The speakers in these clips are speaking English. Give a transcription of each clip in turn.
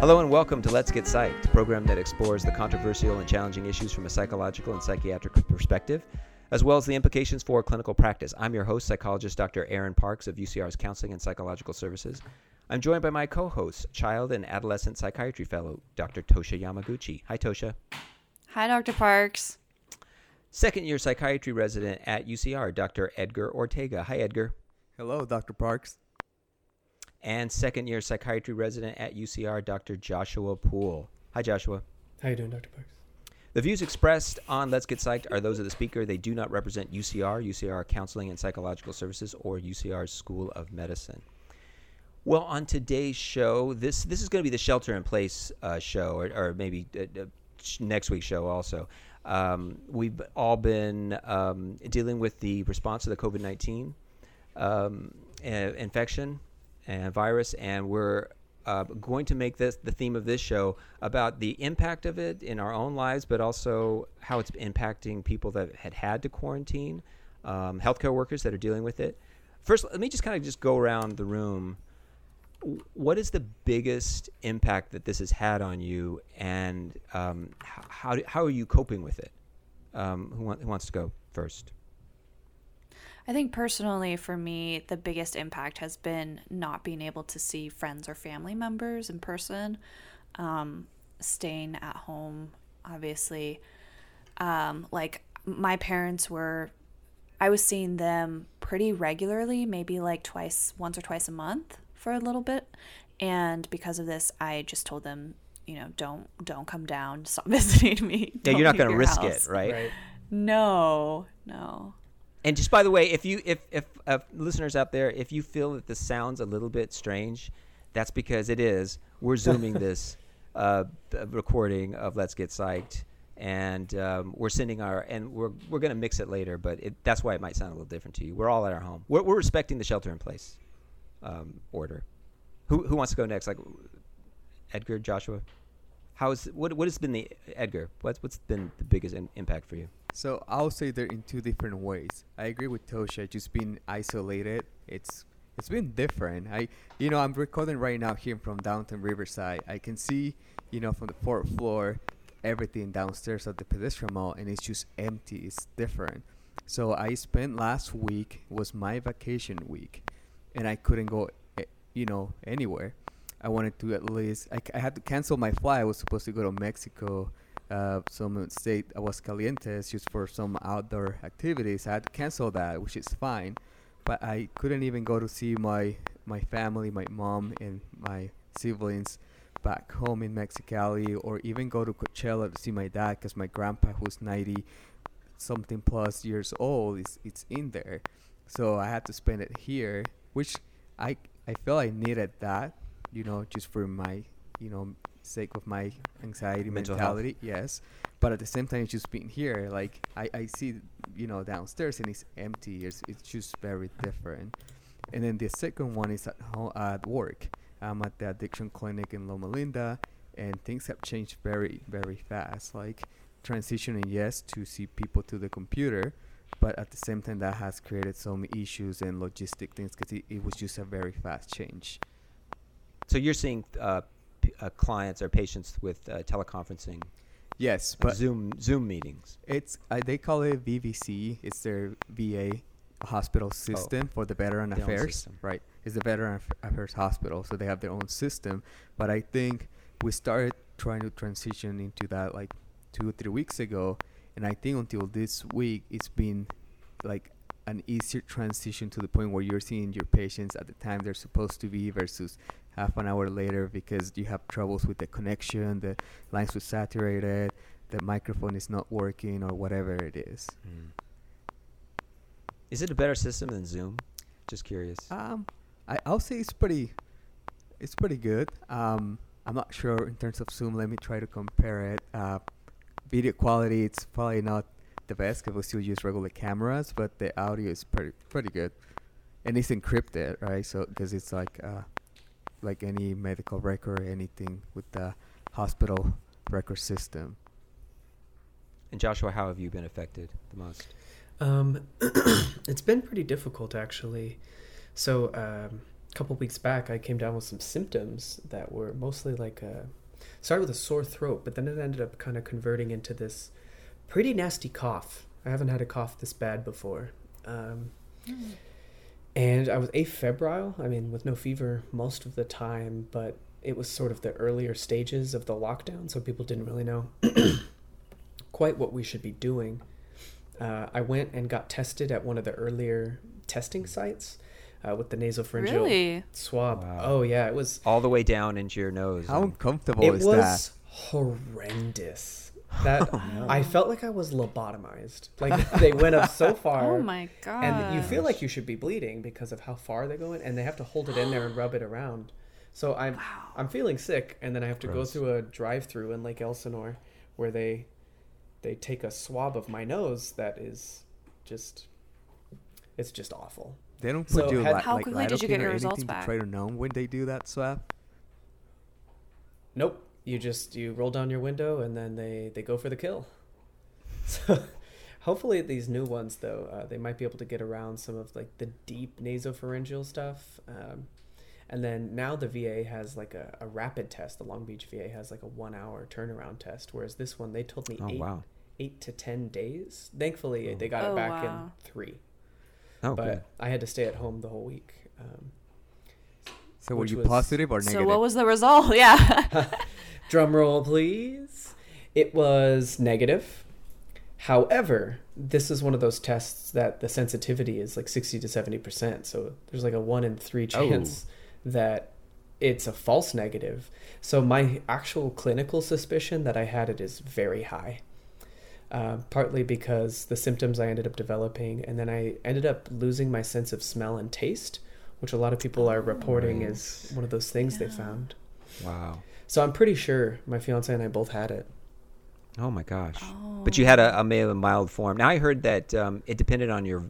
Hello and welcome to Let's Get Psyched, a program that explores the controversial and challenging issues from a psychological and psychiatric perspective, as well as the implications for clinical practice. I'm your host, psychologist Dr. Aaron Parks of UCR's Counseling and Psychological Services. I'm joined by my co host, child and adolescent psychiatry fellow, Dr. Tosha Yamaguchi. Hi, Tosha. Hi, Dr. Parks. Second year psychiatry resident at UCR, Dr. Edgar Ortega. Hi, Edgar. Hello, Dr. Parks. And second year psychiatry resident at UCR, Dr. Joshua Poole. Hi, Joshua. How you doing, Dr. Parks? The views expressed on Let's Get Psyched are those of the speaker. They do not represent UCR, UCR Counseling and Psychological Services, or UCR School of Medicine. Well, on today's show, this this is going to be the shelter in place uh, show, or, or maybe uh, uh next week's show also. Um, we've all been um, dealing with the response to the COVID nineteen um, infection and virus, and we're uh, going to make this the theme of this show about the impact of it in our own lives, but also how it's impacting people that had had to quarantine, um, healthcare workers that are dealing with it. First, let me just kind of just go around the room. What is the biggest impact that this has had on you, and um, how, how are you coping with it? Um, who, want, who wants to go first? I think personally, for me, the biggest impact has been not being able to see friends or family members in person, um, staying at home, obviously. Um, like, my parents were, I was seeing them pretty regularly, maybe like twice, once or twice a month for a little bit. And because of this, I just told them, you know, don't don't come down, stop visiting me. Yeah, you're not going to risk house. it, right? right? No, no. And just by the way, if you if if uh, listeners out there, if you feel that this sounds a little bit strange, that's because it is. We're zooming this uh, recording of Let's Get Psyched, and um, we're sending our and we're we're gonna mix it later, but it, that's why it might sound a little different to you. We're all at our home. We're, we're respecting the shelter in place um, order. Who who wants to go next? Like Edgar, Joshua. How is what what has been the Edgar? What's what's been the biggest in, impact for you? So I'll say they're in two different ways. I agree with Tosha, just being isolated. It's it's been different. I you know I'm recording right now here from downtown Riverside. I can see you know from the fourth floor everything downstairs at the pedestrian mall, and it's just empty. It's different. So I spent last week was my vacation week, and I couldn't go, eh, you know, anywhere. I wanted to at least I, I had to cancel my flight. I was supposed to go to Mexico uh, some state Aguascalientes just for some outdoor activities. I had to cancel that, which is fine. But I couldn't even go to see my my family, my mom and my siblings back home in Mexicali, or even go to Coachella to see my dad because my grandpa, who's 90 something plus years old, is it's in there. So I had to spend it here, which I I feel I needed that, you know, just for my you know sake of my anxiety Mental mentality health. yes. But at the same time it's just being here like i, I see you know downstairs and it's empty it's, it's just very different. And then the second one is at home at work. I'm at the addiction clinic in loma linda and things have changed very very fast like transitioning yes to see people to the computer but at the same time that has created some issues and logistic things because it, it was just a very fast change. So you're seeing uh, uh, clients or patients with uh, teleconferencing. Yes, but Zoom Zoom meetings. It's uh, they call it VVC. It's their VA hospital oh. system oh, for the Veteran Affairs. Right, it's the Veteran Affairs Hospital, so they have their own system. But I think we started trying to transition into that like two or three weeks ago, and I think until this week it's been like an easier transition to the point where you're seeing your patients at the time they're supposed to be versus half an hour later because you have troubles with the connection, the lines were saturated, the microphone is not working, or whatever it is. Mm. Is it a better system than Zoom? Just curious. Um, I, I'll say it's pretty, it's pretty good. Um, I'm not sure in terms of Zoom. Let me try to compare it. Uh, video quality, it's probably not the best because we still use regular cameras, but the audio is pretty pretty good, and it's encrypted, right? So because it's like uh, like any medical record or anything with the hospital record system. And Joshua, how have you been affected the most? Um, it's been pretty difficult actually. So um, couple weeks back, I came down with some symptoms that were mostly like a started with a sore throat, but then it ended up kind of converting into this pretty nasty cough. I haven't had a cough this bad before. Um, And I was afebrile, I mean, with no fever most of the time, but it was sort of the earlier stages of the lockdown, so people didn't really know quite what we should be doing. Uh, I went and got tested at one of the earlier testing sites uh, with the nasopharyngeal Really? swab. Wow. Oh yeah, it was All the way down into your nose. How and- uncomfortable it is was that? horrendous. That Oh. I felt like I was lobotomized. Like they went up so far. Oh my god. and you feel like you should be bleeding because of how far they go in, and they have to hold it in there and rub it around. So I'm I'm feeling sick, and then I have to Gross. go through a drive-through in Lake Elsinore, where they they take a swab of my nose that is just it's just awful. They don't So you had- How like quickly did you get your results back? to try to numb when they do that swab. Nope. You just you roll down your window and then they they go for the kill. So hopefully these new ones though uh, they might be able to get around some of like the deep nasopharyngeal stuff. Um, and then now the VA has like a, a rapid test. The Long Beach VA has like a one hour turnaround test, whereas this one they told me Oh eight wow. eight to ten days. Thankfully they got Oh, it back wow. in three, Oh, but good. I had to stay at home the whole week. Um, So were you was- positive or negative? So what was the result? Yeah. Drum roll, please. It was negative. However, this is one of those tests that the sensitivity is like 60 to 70%. So there's like a one in three chance that it's a false negative. So my actual clinical suspicion that I had it is very high. Uh, partly because the symptoms I ended up developing, and then I ended up losing my sense of smell and taste, which a lot of people are reporting Right. is one of those things they found. Wow. So I'm pretty sure my fiance and I both had it. Oh my gosh. Oh. But you had a, a mild, mild form. Now I heard that um, it depended on your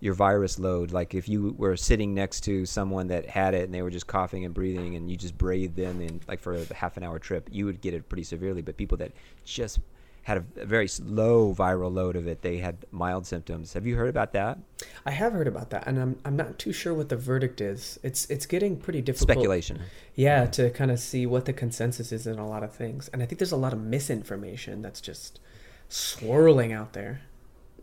your virus load. Like if you were sitting next to someone that had it and they were just coughing and breathing, and you just breathed them in like for a half an hour trip, you would get it pretty severely. But people that just had a, very low viral load of it, they had mild symptoms. Have you heard about that? I have heard about that, and I'm I'm not too sure what the verdict is. It's it's getting pretty difficult. Speculation. Yeah, to kind of see what the consensus is in a lot of things, and I think there's a lot of misinformation that's just swirling out there.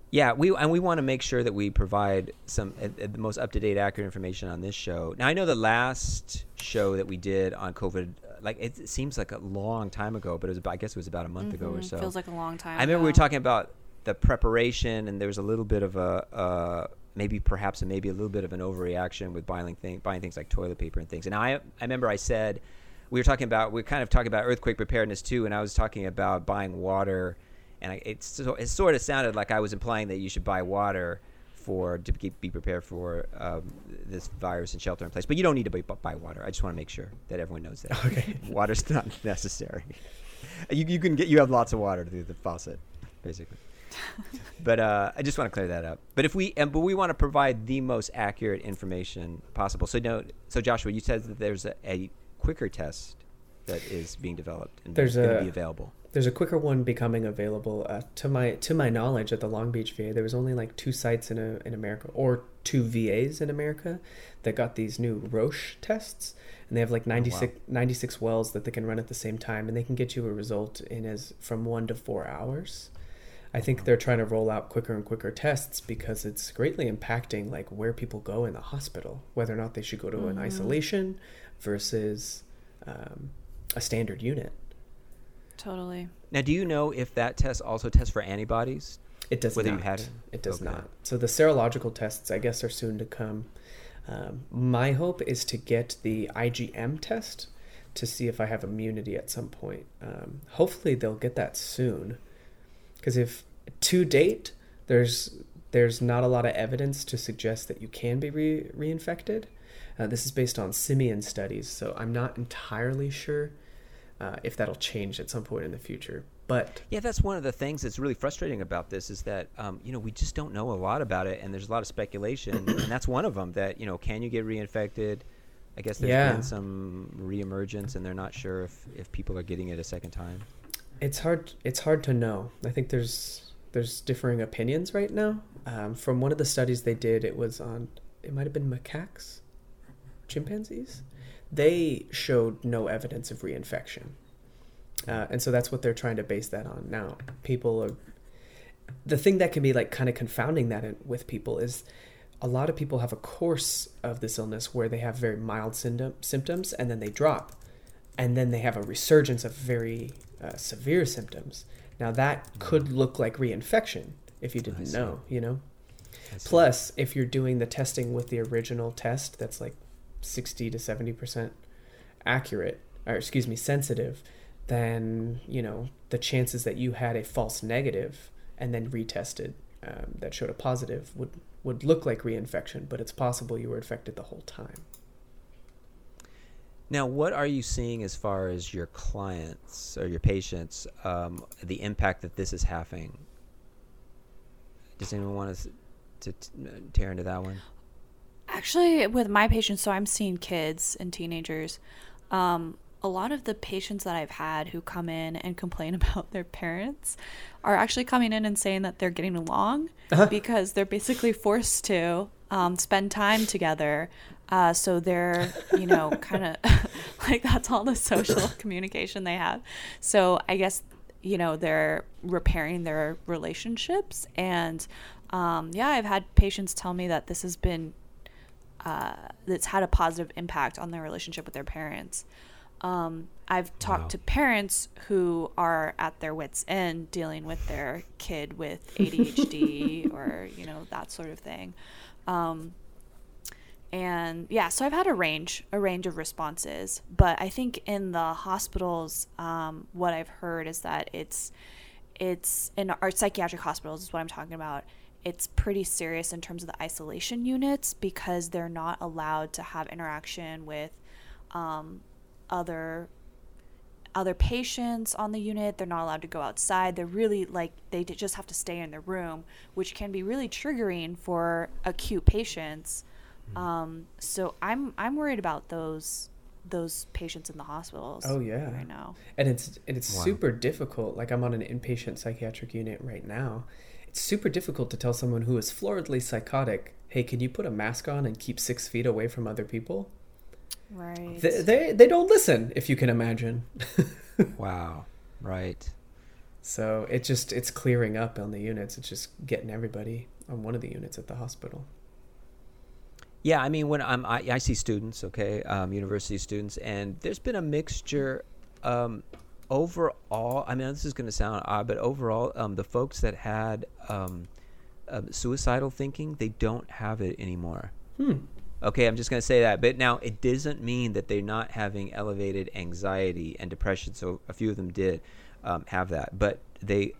Yeah, we and we want to make sure that we provide some uh, uh, the most up to date, accurate information on this show. Now, I know the last show that we did on COVID, like it, seems like a long time ago, but it was about, I guess it was about a month ago or Mhm. so. Feels like a long time. I remember we were talking about the preparation, and there was a little bit of a uh, maybe perhaps maybe a little bit of an overreaction with buying thing, buying things like toilet paper and things. And I I remember I said we were talking about we were kind of talking about earthquake preparedness too, and I was talking about buying water, and I, it so it sort of sounded like I was implying that you should buy water for to be prepared for um, this virus and shelter in place. But you don't need to buy, buy water. I just want to make sure that everyone knows that. Okay. Water's not necessary. You, you can get you have lots of water through the faucet, basically. but uh, I just want to clear that up. But if we and but we want to provide the most accurate information possible. So no, so Joshua, you said that there's a, a quicker test that is being developed and There's going to be available. There's a quicker one becoming available. Uh, to my to my knowledge, at the Long Beach VA, there was only like two sites in a, in America, or two VAs in America, that got these new Roche tests, and they have like 96, 96 wells that they can run at the same time, and they can get you a result in as from one to four hours. I think they're trying to roll out quicker and quicker tests because it's greatly impacting like where people go in the hospital, whether or not they should go to an Mhm. isolation versus um, a standard unit. Totally. Now, do you know if that test also tests for antibodies? It does Whether not. you had it? It does Okay. not. So the serological tests, I guess, are soon to come. Um, my hope is to get the IgM test to see if I have immunity at some point. Um, hopefully, they'll get that soon, because if to date there's there's not a lot of evidence to suggest that you can be re- reinfected. Uh, this is based on simian studies, so I'm not entirely sure uh, if that'll change at some point in the future. But Yeah, that's one of the things that's really frustrating about this is that um, you know we just don't know a lot about it, and there's a lot of speculation, and that's one of them. That you know, can you get reinfected? I guess there's Yeah. been some reemergence, and they're not sure if, if people are getting it a second time. It's hard. It's hard to know. I think there's there's differing opinions right now. Um, from one of the studies they did, it was on. It might have been macaques. chimpanzees, they showed no evidence of reinfection. Uh, and so that's what they're trying to base that on now. People are. The thing that can be like kind of confounding that in, with people is a lot of people have a course of this illness where they have very mild symptom, symptoms and then they drop. And then they have a resurgence of very uh, severe symptoms. Now, that could look like reinfection if you didn't know, you know? Plus, if you're doing the testing with the original test, that's like 60 to 70% accurate, or excuse me, sensitive, then, you know, the chances that you had a false negative and then retested um, that showed a positive would, would look like reinfection, but it's possible you were infected the whole time. Now, what are you seeing as far as your clients or your patients, um, the impact that this is having? Does anyone want to, to, to tear into that one? Actually, with my patients, so I'm seeing kids and teenagers. Um, a lot of the patients that I've had who come in and complain about their parents are actually coming in and saying that they're getting along because they're basically forced to um, spend time together. Uh, so they're, you know, kind of like that's all the social communication they have. So I guess, you know, they're repairing their relationships. And um, yeah, I've had patients tell me that this has been uh, that's had a positive impact on their relationship with their parents. Um, I've talked Wow. to parents who are at their wits' end dealing with their kid with ADHD or you know that sort of thing. Um, and yeah, so I've had a range, a range of responses. But I think in the hospitals, um, what I've heard is that it's, it's in our psychiatric hospitals is what I'm talking about. It's pretty serious in terms of the isolation units because they're not allowed to have interaction with um, other other patients on the unit. They're not allowed to go outside. They're really like they just have to stay in their room, which can be really triggering for acute patients. Um, so I'm I'm worried about those those patients in the hospitals. Oh, yeah. right now. and it's and it's Wow. super difficult like i'm on an inpatient psychiatric unit right now it's super difficult to tell someone who is floridly psychotic hey can you put a mask on and keep six feet away from other people Right. they, they, they don't listen if you can imagine Wow. Right. so it just it's clearing up on the units it's just getting everybody on one of the units at the hospital Yeah, I mean, when I'm, I, I see students, okay, um, university students, and there's been a mixture. Um, overall, I mean, this is going to sound odd, but overall, um, the folks that had um, uh, suicidal thinking, they don't have it anymore. hmm Okay, I'm just going to say that. But now, it doesn't mean that they're not having elevated anxiety and depression. So a few of them did um, have that. But they,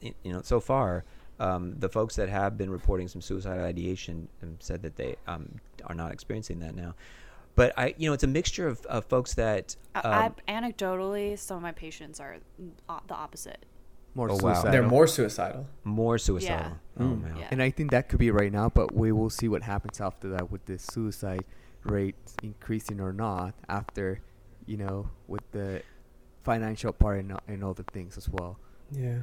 you know, so far, um, the folks that have been reporting some suicidal ideation um, said that they um, are not experiencing that now. But I, you know, it's a mixture of, of folks that. I, Um, I, anecdotally, some of my patients are uh, the opposite. More Oh, wow. they're more suicidal more suicidal. Yeah. Oh Mm. man. Yeah. And I think that could be right now, but we will see what happens after that with the suicide rate increasing or not after, you know, with the financial part and, and other things as well. yeah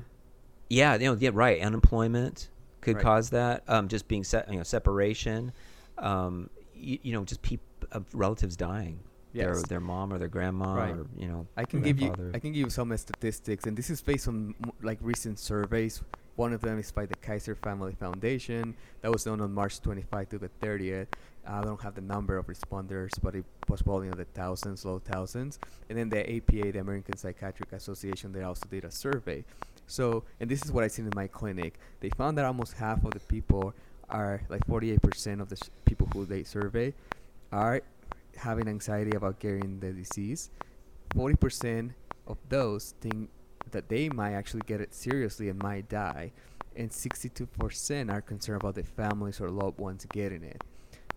Yeah, you know, yeah, right. Unemployment could Right. cause that. Um, just being set, you know, separation. Um, you, you know, just peop- uh, relatives dying. Their Yes. their mom or their grandma Right. or you know. I can give you. I can give you some statistics, and this is based on like recent surveys. One of them is by the Kaiser Family Foundation that was done on March 25 to the 30th. I don't have the number of responders, but it was probably in the thousands, low thousands. And then the APA, the American Psychiatric Association, they also did a survey. So, and this is what I seen in my clinic. They found that almost half of the people are like 48% of the s- people who they survey are having anxiety about getting the disease. 40% of those think that they might actually get it seriously and might die. And 62% are concerned about their families or loved ones getting it.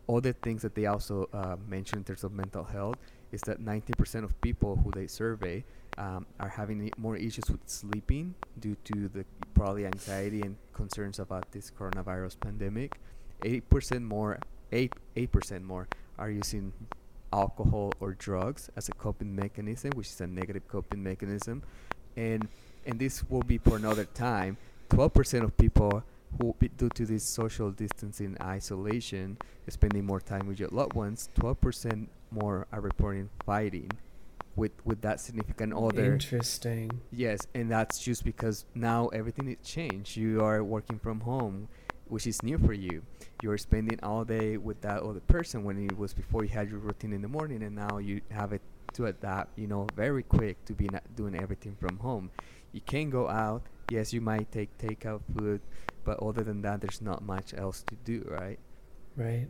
Other things that they also uh, mention in terms of mental health is that 90% of people who they survey um, are having more issues with sleeping due to the probably anxiety and concerns about this coronavirus pandemic. 8% more, 8, 8% more are using alcohol or drugs as a coping mechanism, which is a negative coping mechanism. And and this will be for another time. 12% of people who be- due to this social distancing isolation, spending more time with your loved ones, 12% more are reporting fighting with with that significant other. Interesting. Yes, and that's just because now everything is changed. You are working from home, which is new for you. You're spending all day with that other person when it was before you had your routine in the morning, and now you have it to adapt. You know, very quick to be not doing everything from home. You can go out. Yes, you might take takeout food, but other than that, there's not much else to do, right? Right.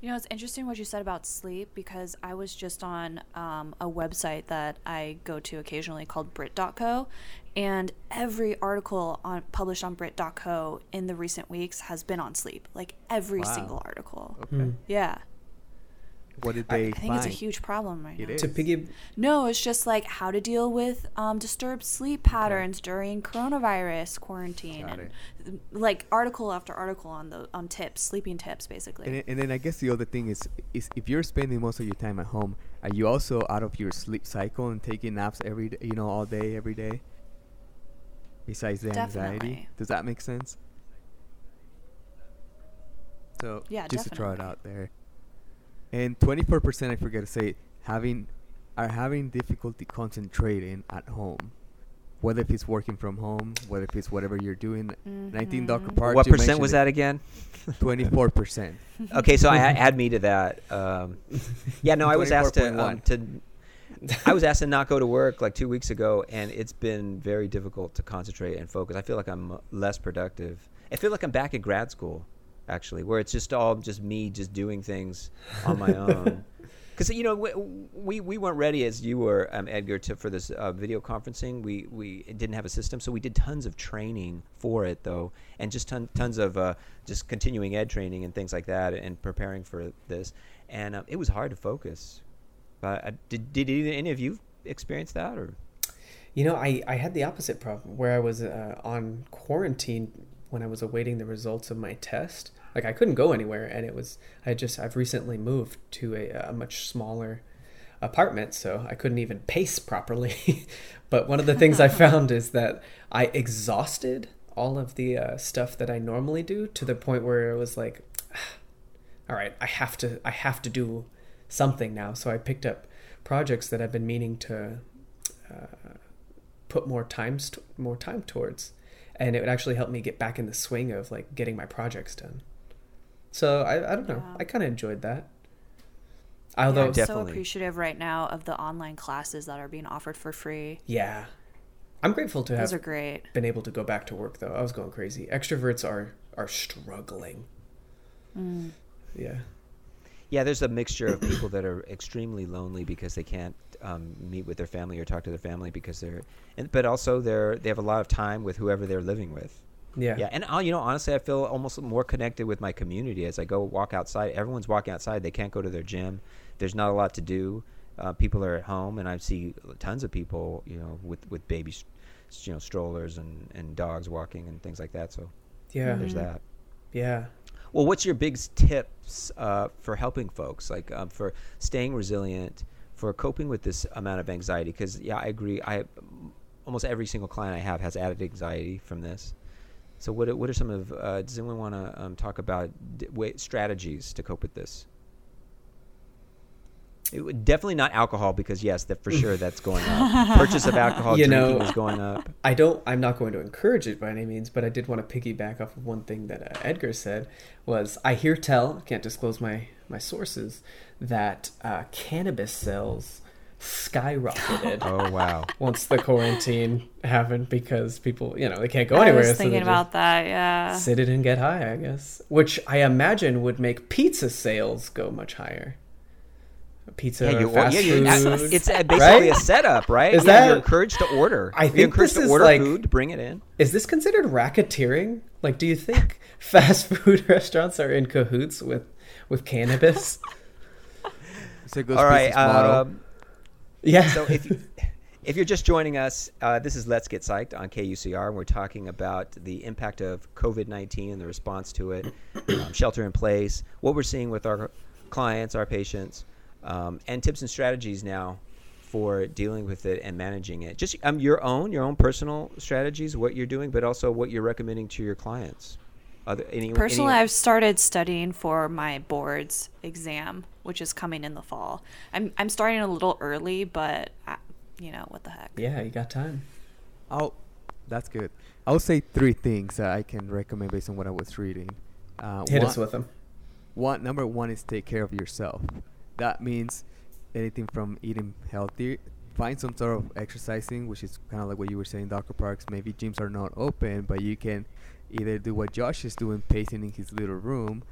You know, it's interesting what you said about sleep because I was just on um, a website that I go to occasionally called Brit.co, and every article on published on Brit.co in the recent weeks has been on sleep. Like every Wow. single article. Okay. Hmm. Yeah, What did I- they I think find? it's a huge problem right It now. is. To piggy. No, it's just like how to deal with um, disturbed sleep patterns during coronavirus quarantine, Got and like article after article on the on tips, sleeping tips, basically. And, then- and then I guess the other thing is, is if you're spending most of your time at home, are you also out of your sleep cycle and taking naps every day, you know, all day, every day? Besides the anxiety, Definitely. does that make sense? So Yeah, just to throw it out there. And 24%, I forget to say, having are having difficulty concentrating at home, whether if it's working from home, whether if it's whatever you're doing. And I think Dr. Mhm. Park. what percent was that again? 24%. okay, so I add me to that. Um, yeah, no, I was asked to um, to. I was asked to not go to work like two weeks ago, and it's been very difficult to concentrate and focus. I feel like I'm uh, less productive. I feel like I'm back at grad school, actually, where it's just all just me just doing things on my own. Because you know we, we we weren't ready as you were, um, Edgar, to for this uh, video conferencing. We we didn't have a system, so we did tons of training for it though, and just ton, tons of uh, just continuing ed training and things like that, and preparing for this. And um, it was hard to focus. But uh, did did either, any of you experience that or? You know, I, I had the opposite problem where I was uh, on quarantine when I was awaiting the results of my test. Like I couldn't go anywhere, and it was I just I've recently moved to a, a much smaller apartment, so I couldn't even pace properly. but one of the things I found is that I exhausted all of the uh, stuff that I normally do to the point where it was like, all right, I have to I have to do something now. So I picked up projects that I've been meaning to uh, put more times more time towards, and it would actually help me get back in the swing of like getting my projects done. So I I don't know. Yeah. I kind of enjoyed that. Yeah, I'm so appreciative right now of the online classes that are being offered for free. yeah, I'm grateful to Those have are great. been able to go back to work though. I was going crazy. Extroverts are are struggling. Mm. Yeah. Yeah, there's a mixture of people that are extremely lonely because they can't um, meet with their family or talk to their family because they're, and, but also they're they have a lot of time with whoever they're living with. Yeah. Yeah, and uh, you know, honestly, I feel almost more connected with my community as I go walk outside. Everyone's walking outside; they can't go to their gym. There's not a lot to do. Uh, people are at home, and I see tons of people, you know, with with baby, s- you know, strollers and and dogs walking and things like that. So Yeah. there's Mhm. that. Yeah. Well, what's your big tips uh, for helping folks, like um, for staying resilient, for coping with this amount of anxiety? Because yeah, I agree. I almost every single client I have has added anxiety from this. So what are- what are some of? Uh, does anyone want to um, talk about d- way, strategies to cope with this? It would, definitely not alcohol because yes, that for sure that's going up. Purchase of alcohol You drinking know, is going up. I don't. I'm not going to encourage it by any means, but I did want to piggyback off of one thing that uh, Edgar said. Was I hear tell? Can't disclose my my sources that uh, cannabis sales skyrocketed Oh wow. once the quarantine happened because people, you know, they can't go I anywhere. was so they thinking just about that. Yeah. sit it and get high, I guess. Which I imagine would make pizza sales go much higher. Pizza, Yeah, you, fast yeah, you, food. it's uh, basically right? a setup, right? Is yeah, you're encouraged to order. I you're think encouraged this to is order like- food, bring it in. Is this considered racketeering? Like, do you think fast food restaurants are in cahoots with with cannabis? It's a good All right. business model. Um, yeah. so if you, if you're just joining us, uh, this is Let's Get Psyched on KUCR, and we're talking about the impact of COVID-19 and the response to it, um, shelter in place, what we're seeing with our clients, our patients, um, and tips and strategies now for dealing with it and managing it. Just um, your own, your own personal strategies, what you're doing, but also what you're recommending to your clients. Other any Personally, any, I've started studying for my boards exam, which is coming in the fall. I'm I'm starting a little early, but I, you know what the heck. Yeah, you got time. I'll. That's good. I'll say three things that I can recommend based on what I was reading. Uh, Hit one, us with them. one number one is take care of yourself. That means anything from eating healthy, find some sort of exercising, which is kind of like what you were saying, Dr. Parks. Maybe gyms are not open, but you can either do what Josh is doing, pacing in his little room,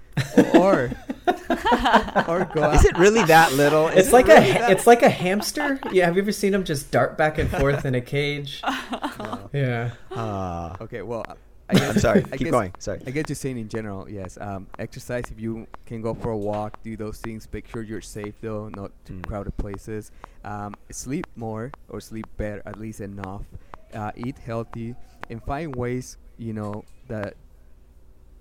or or go. out. Is it really that little? Is It's it like really a that- it's like a hamster. Yeah, have you ever seen them just dart back and forth in a cage? No. Yeah. Ah. Okay, well, I- I guess, I'm sorry. I Keep guess- going. Sorry. I get you saying in general, yes. Um, exercise if you can go for a walk, do those things. Make sure you're safe though, not to Mm. crowded places. Um, sleep more or sleep better, at least enough. Uh, eat healthy and find ways, you know, that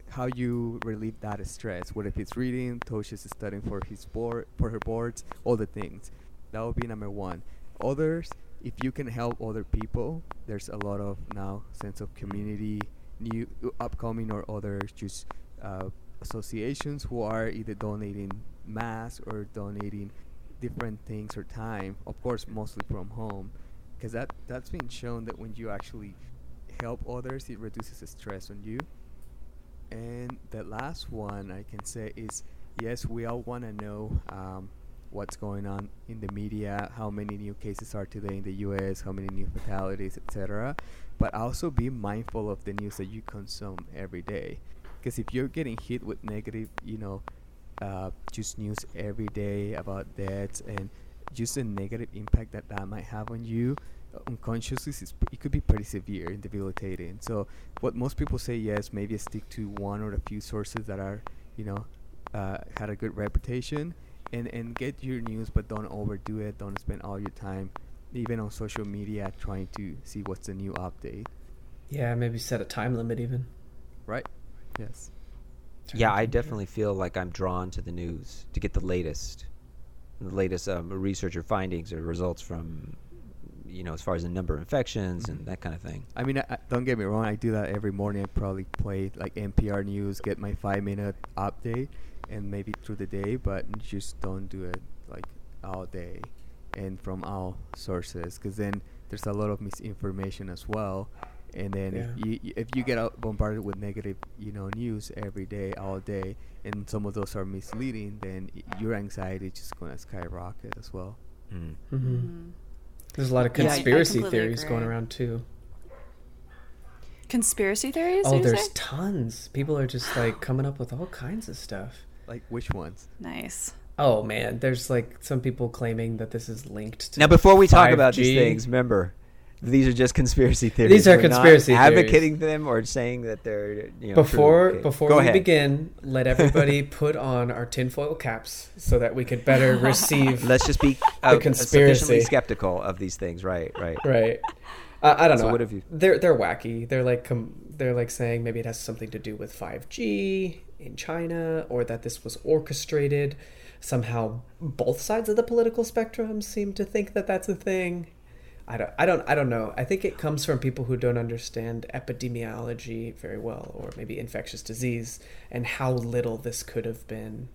how you relieve that stress. Whether if it's reading, Tosha's studying for his board, for her boards, all the things. That would be number one. Others, if you can help other people, there's a lot of now sense of community, new upcoming or others just uh, associations who are either donating masks or donating different things or time. Of course, mostly from home, because that that's been shown that when you actually help others, it reduces the stress on you. And the last one I can say is yes, we all want to know um, what's going on in the media, how many new cases are today in the U.S., how many new fatalities, etc. But also be mindful of the news that you consume every day, because if you're getting hit with negative, you know, uh, just news every day about deaths and just the negative impact that that might have on you unconsciously is it could be pretty severe and debilitating. So what most people say yes maybe stick to one or a few sources that are you know uh, had a good reputation. And and get your news but don't overdo it. Don't spend all your time even on social media trying to see what's the new update. Yeah, maybe set a time limit even. right. Yes. Yeah, I definitely feel like I'm drawn to the news to get the latest, the latest um, research or findings or results from, you know, as far as the number of infections and Mhm. that kind of thing. I mean, I, I- don't get me wrong. I do that every morning. I probably play like NPR news, get my five minute update, and maybe through the day. But just don't do it like all day, and from all sources, because then there's a lot of misinformation as well. And then Yeah. if you if you get bombarded with negative, you know, news every day, all day, and some of those are misleading, then your anxiety is just gonna skyrocket as well. Mm. Mm-hmm. Mhm. There's a lot of Yeah, I- I conspiracy completely theories going around too. Conspiracy theories? Oh, there's say? tons. People are just like coming up with all kinds of stuff. Like which ones? nice. Oh man, there's like some people claiming that this is linked to Now, before we talk about these things, remember, these are just conspiracy theories. These are We're not conspiracy theories. advocating them or saying that they're you know. Before true. Before go we ahead. begin, let everybody put on our tinfoil caps so that we could better receive. let's just be uh, conspiracy. skeptical of these things. Right, right. right. Uh, I don't So know. what have you- They're they're wacky. They're like com- they're like saying maybe it has something to do with 5G in China or that this was orchestrated. Somehow, both sides of the political spectrum seem to think that that's a thing. I don't, I don't, I don't know. I think it comes from people who don't understand epidemiology very well, or maybe infectious disease, and how little this could have been.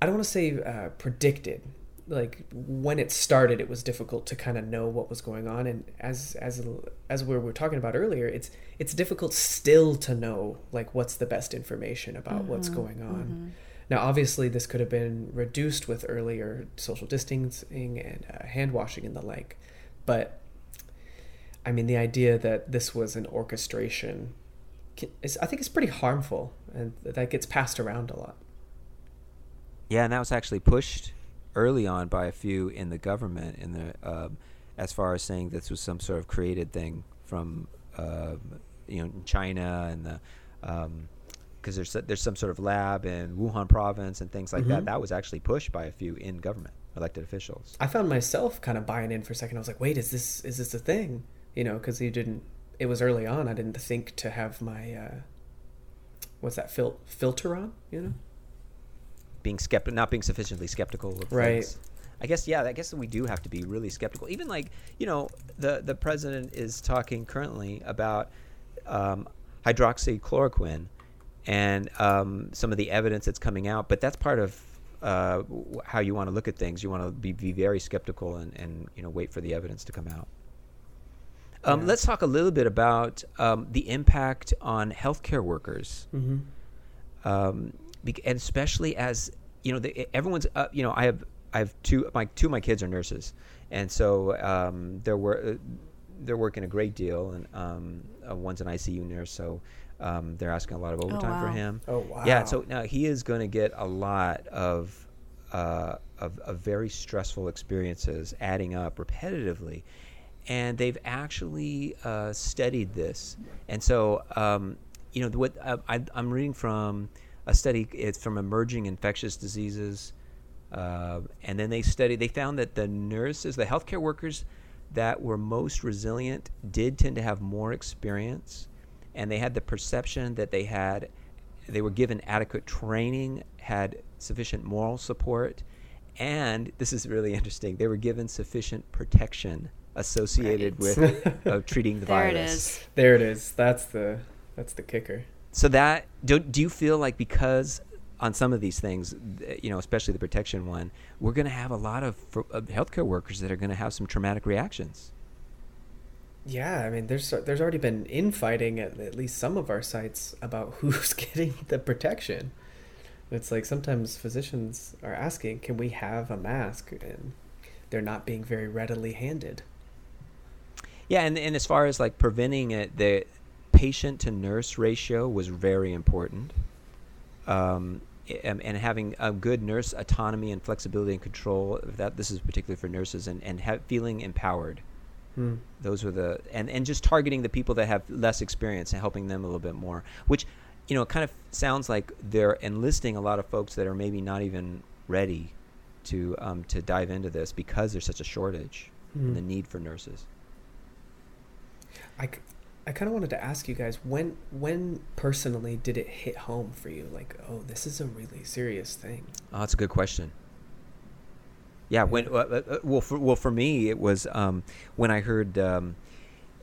I don't want to say uh, predicted. Like when it started, it was difficult to kind of know what was going on, and as as as we were talking about earlier, it's it's difficult still to know like what's the best information about what's Mhm, going on. mhm. Now, obviously, this could have been reduced with earlier social distancing and uh, hand washing and the like, but I mean, the idea that this was an orchestration, is, I think, is pretty harmful, and that gets passed around a lot. Yeah, and that was actually pushed early on by a few in the government, in the um, as far as saying this was some sort of created thing from um you know China and the because there's there's some sort of lab in Wuhan province and things like that. Mhm. That was actually pushed by a few in government, elected officials. I found myself kind of buying in for a second. I was like, "Wait, is this is this a thing?" You know, because you didn't. It was early on. I didn't think to have my uh, what's that fil- filter on. You know. being skeptical, not being sufficiently skeptical of Right. things. I guess yeah, I guess we do have to be really skeptical. Even like you know, the the president is talking currently about um, hydroxychloroquine and um, some of the evidence that's coming out. But that's part of uh, how you want to look at things. You want to be, be very skeptical and, and you know wait for the evidence to come out. Um, Yeah. Let's talk a little bit about um, the impact on healthcare workers, Mm-hmm. um, and especially as you know, the, everyone's. Uh, you know, I have I have two my two of my kids are nurses, and so um, they're wor- they're working a great deal, and um, uh, one's an ICU nurse, so um, they're asking a lot of overtime for wow. him. Oh wow. Yeah, so now he is going to get a lot of, uh, of of very stressful experiences adding up repetitively, and they've actually uh, studied this. And so, um, you know, what uh, I, I'm reading from a study. It's from emerging infectious diseases, uh, and then they studied. They found that the nurses, the healthcare workers that were most resilient, did tend to have more experience, and they had the perception that they had they were given adequate training, had sufficient moral support, and this is really interesting. They were given sufficient protection associated Right. with uh, treating the There virus. it is. There it is. That's the that's the kicker. So that do, do you feel like because on some of these things, you know, especially the protection one, we're going to have a lot of, fr- of healthcare workers that are going to have some traumatic reactions. Yeah, I mean, there's there's already been infighting at at least some of our sites about who's getting the protection. It's like sometimes physicians are asking, "Can we have a mask?" and they're not being very readily handed. Yeah, and, and as far as like preventing it, the patient to nurse ratio was very important. Um, and, and having a good nurse autonomy and flexibility and control that this is particularly for nurses and, and ha- feeling empowered. Hmm. Those were the and, and just targeting the people that have less experience and helping them a little bit more, which you know it kind of sounds like they're enlisting a lot of folks that are maybe not even ready to um, to dive into this because there's such a shortage and Hmm. the need for nurses. I, I kind of wanted to ask you guys when when personally did it hit home for you? Like, oh, this is a really serious thing. Oh, that's a good question. Yeah, when uh, uh, uh, well, for, well, for me, it was um, when I heard um,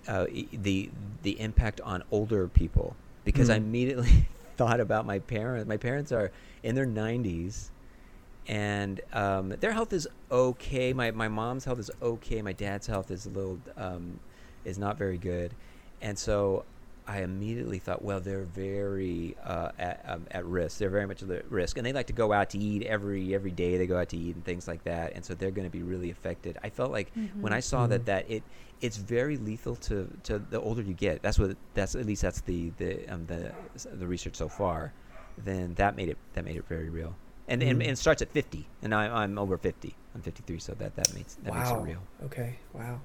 uh, the the impact on older people because I Hmm. immediately thought about my parents. My parents are in their nineties, and um, their health is okay. My my mom's health is okay. My dad's health is a little um, is not very good, and so I immediately thought, well, they're very uh, at, um, at risk. They're very much at risk, and they like to go out to eat every every day. They go out to eat and things like that, and so they're going to be really affected. I felt like when I saw that Mhm. that it it's very lethal to, to the older you get. That's what that's at least that's the the um, the the research so far. Then that made it that made it very real, and and, Mhm. and it starts at fifty, and I, I'm over fifty. I'm 53, so that that makes that makes it real. Okay. Wow.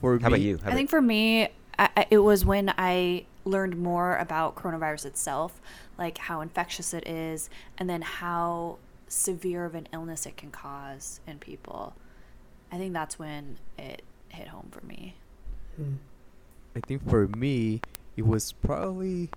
For How me, about you? How I about- think for me, I, I- it was when I learned more about coronavirus itself, like how infectious it is, and then how severe of an illness it can cause in people. I think that's when it hit home for me. Hmm. I think for me, it was probably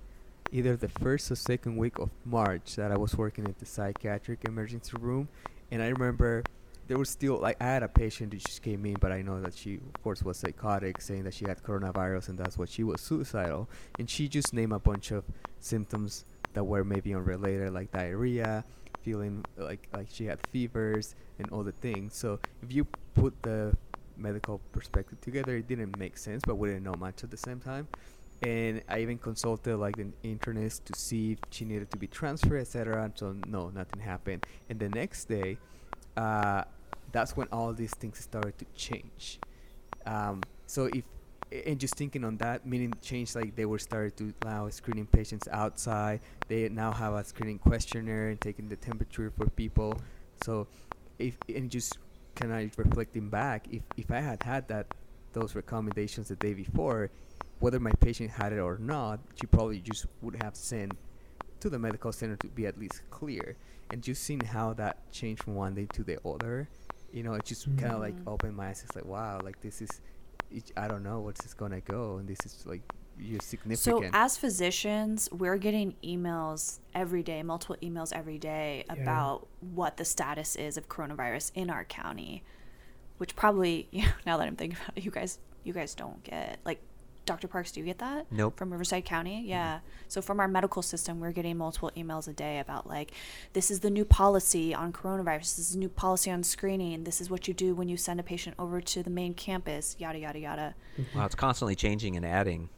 either the first or second week of March that I was working at the psychiatric emergency room, and I remember there was still like I had a patient who just came in, but I know that she, of course, was psychotic, saying that she had coronavirus and that's what she was suicidal, and she just named a bunch of symptoms that were maybe unrelated, like diarrhea, feeling like like she had fevers and all the things. So if you put the medical perspective together, it didn't make sense, but we didn't know much at the same time. And I even consulted like an internist to see if she needed to be transferred, etc. So no, nothing happened. And the next day, uh, that's when all these things started to change. Um, so if and just thinking on that, meaning change like they were started to allow screening patients outside. They now have a screening questionnaire and taking the temperature for people. So if and just kind of reflecting back, if if I had had that those recommendations the day before, whether my patient had it or not, she probably just would have sent to the medical center to be at least clear. And just seeing how that changed from one day to the other, you know, it just kind of like mm-hmm. opened my eyes. It's like, wow, like this is, it, I don't know what's this gonna go, and this is like, you're significant. So, as physicians, we're getting emails every day, multiple emails every day Yeah. about what the status is of coronavirus in our county, which probably, you know, now that I'm thinking about it, you guys, you guys don't get like Dr. Parks, do you get that? Nope. From Riverside County? Yeah. So from our medical system, we're getting multiple emails a day about like, this is the new policy on coronavirus. This is the new policy on screening. This is what you do when you send a patient over to the main campus. Yada yada yada. Mm-hmm. Wow, it's constantly changing and adding.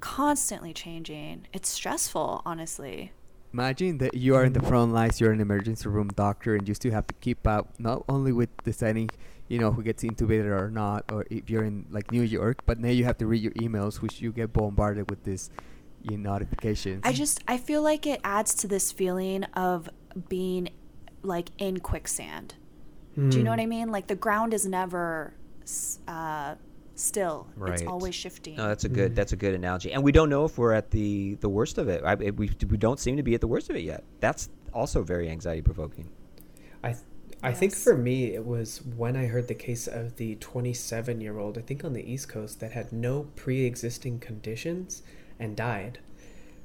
Constantly changing. It's stressful, honestly. Imagine that you are in the front lines, you're an emergency room doctor, and you still have to keep up not only with deciding, you know, who gets intubated or not, or if you're in like New York, but now you have to read your emails, which you get bombarded with this, you know, notifications. I just I feel like it adds to this feeling of being like in quicksand. Do you know what I mean? Like the ground is never uh, still. It's always shifting. No, that's a good. Mm-hmm. That's a good analogy. And we don't know if we're at the the worst of it. I, it- we we don't seem to be at the worst of it yet. That's also very anxiety provoking. I th- I think for me it was when I heard the case of the 27 year old I think on the East Coast that had no pre-existing conditions and died,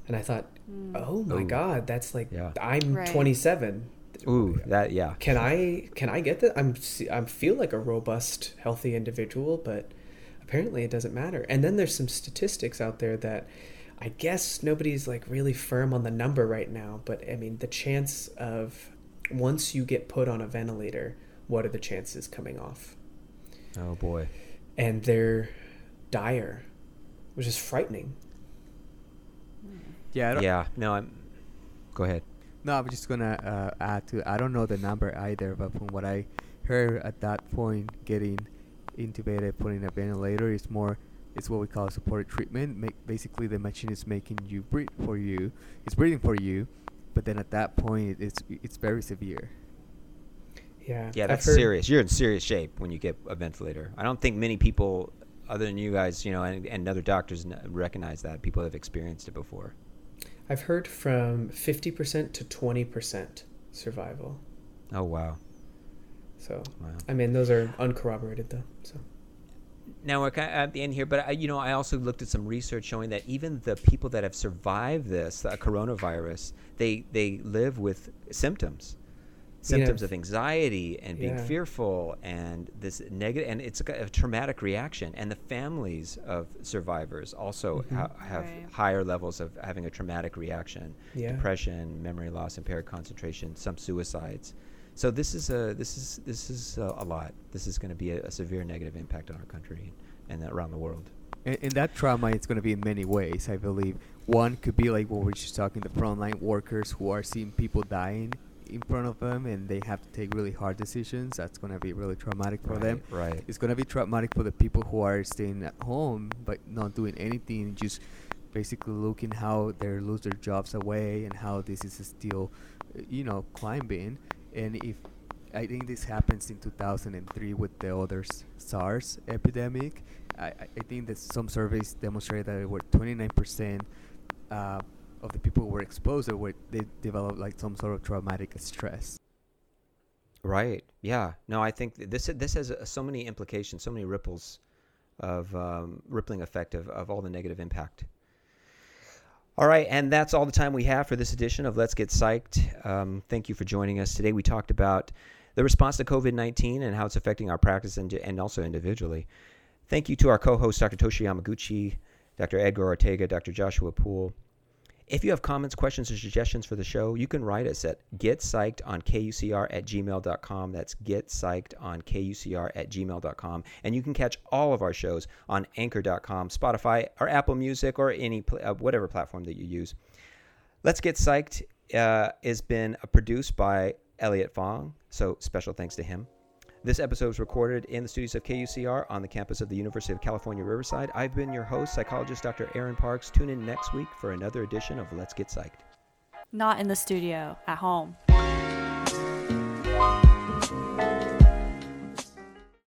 and I thought, mm. oh my Ooh. God, that's like Yeah. I'm Right. 27. Ooh, that yeah. Can I can I get that? I'm s- I feel like a robust, healthy individual, but apparently it doesn't matter. And then there's some statistics out there that I guess nobody's like really firm on the number right now, but I mean the chance of once you get put on a ventilator, what are the chances coming off? Oh boy. And they're dire, which is frightening. yeah, I don't, Yeah. No, I'm. Go ahead. No, I'm just gonna uh, add to. I don't know the number either, but from what I heard at that point, getting intubated, put in a ventilator is more. It's what we call supported treatment. Make, basically, the machine is making you breathe for you. It's breathing for you, but then at that point, it's it's very severe. Yeah. Yeah, that's serious. You're in serious shape when you get a ventilator. I don't think many people, other than you guys, you know, and, and other doctors, n- recognize that. People have experienced it before. I've heard from 50% to 20% survival. Oh wow. So, Wow. I mean, those are uncorroborated though. So, Now we're kind of at the end here, but I, you know, I also looked at some research showing that even the people that have survived this uh, coronavirus, they they live with symptoms, symptoms Yeah. of anxiety and being Yeah. fearful and this negative, and it's a, a traumatic reaction. And the families of survivors also Mhm. ha- have Right. higher levels of having a traumatic reaction, Yeah. depression, memory loss, impaired concentration, some suicides. So this is a this is this is a, a lot. This is going to be a, a severe negative impact on our country and around the world. And, and that trauma is going to be in many ways, I believe. One could be like what we're just talking, the frontline workers who are seeing people dying in front of them and they have to take really hard decisions. That's going to be really traumatic for them. right? It's going to be traumatic for the people who are staying at home but not doing anything, just basically looking how they lose their jobs away and how this is still, you know, climbing. And if I think this happens in 2003 with the other SARS epidemic, I, I think that some surveys demonstrate that it were 29% uh, of the people who were exposed were they developed like some sort of traumatic stress. Right. Yeah. No, I think this this has uh, so many implications, so many ripples of um, rippling effect of, of all the negative impact. All right, and that's all the time we have for this edition of Let's Get Psyched. Um, thank you for joining us today. We talked about the response to COVID 19 and how it's affecting our practice and, and also individually. Thank you to our co hosts, Dr. Toshi Yamaguchi, Dr. Edgar Ortega, Dr. Joshua Poole. If you have comments, questions, or suggestions for the show, you can write us at getpsyched on kucr at gmail.com. That's getpsyched on kucr at gmail.com. And you can catch all of our shows on anchor.com, Spotify, or Apple Music, or any uh, whatever platform that you use. Let's Get Psyched uh, has been uh, produced by Elliot Fong, so special thanks to him. This episode was recorded in the studios of KUCR on the campus of the University of California, Riverside. I've been your host, psychologist Dr. Aaron Parks. Tune in next week for another edition of Let's Get Psyched. Not in the studio, at home.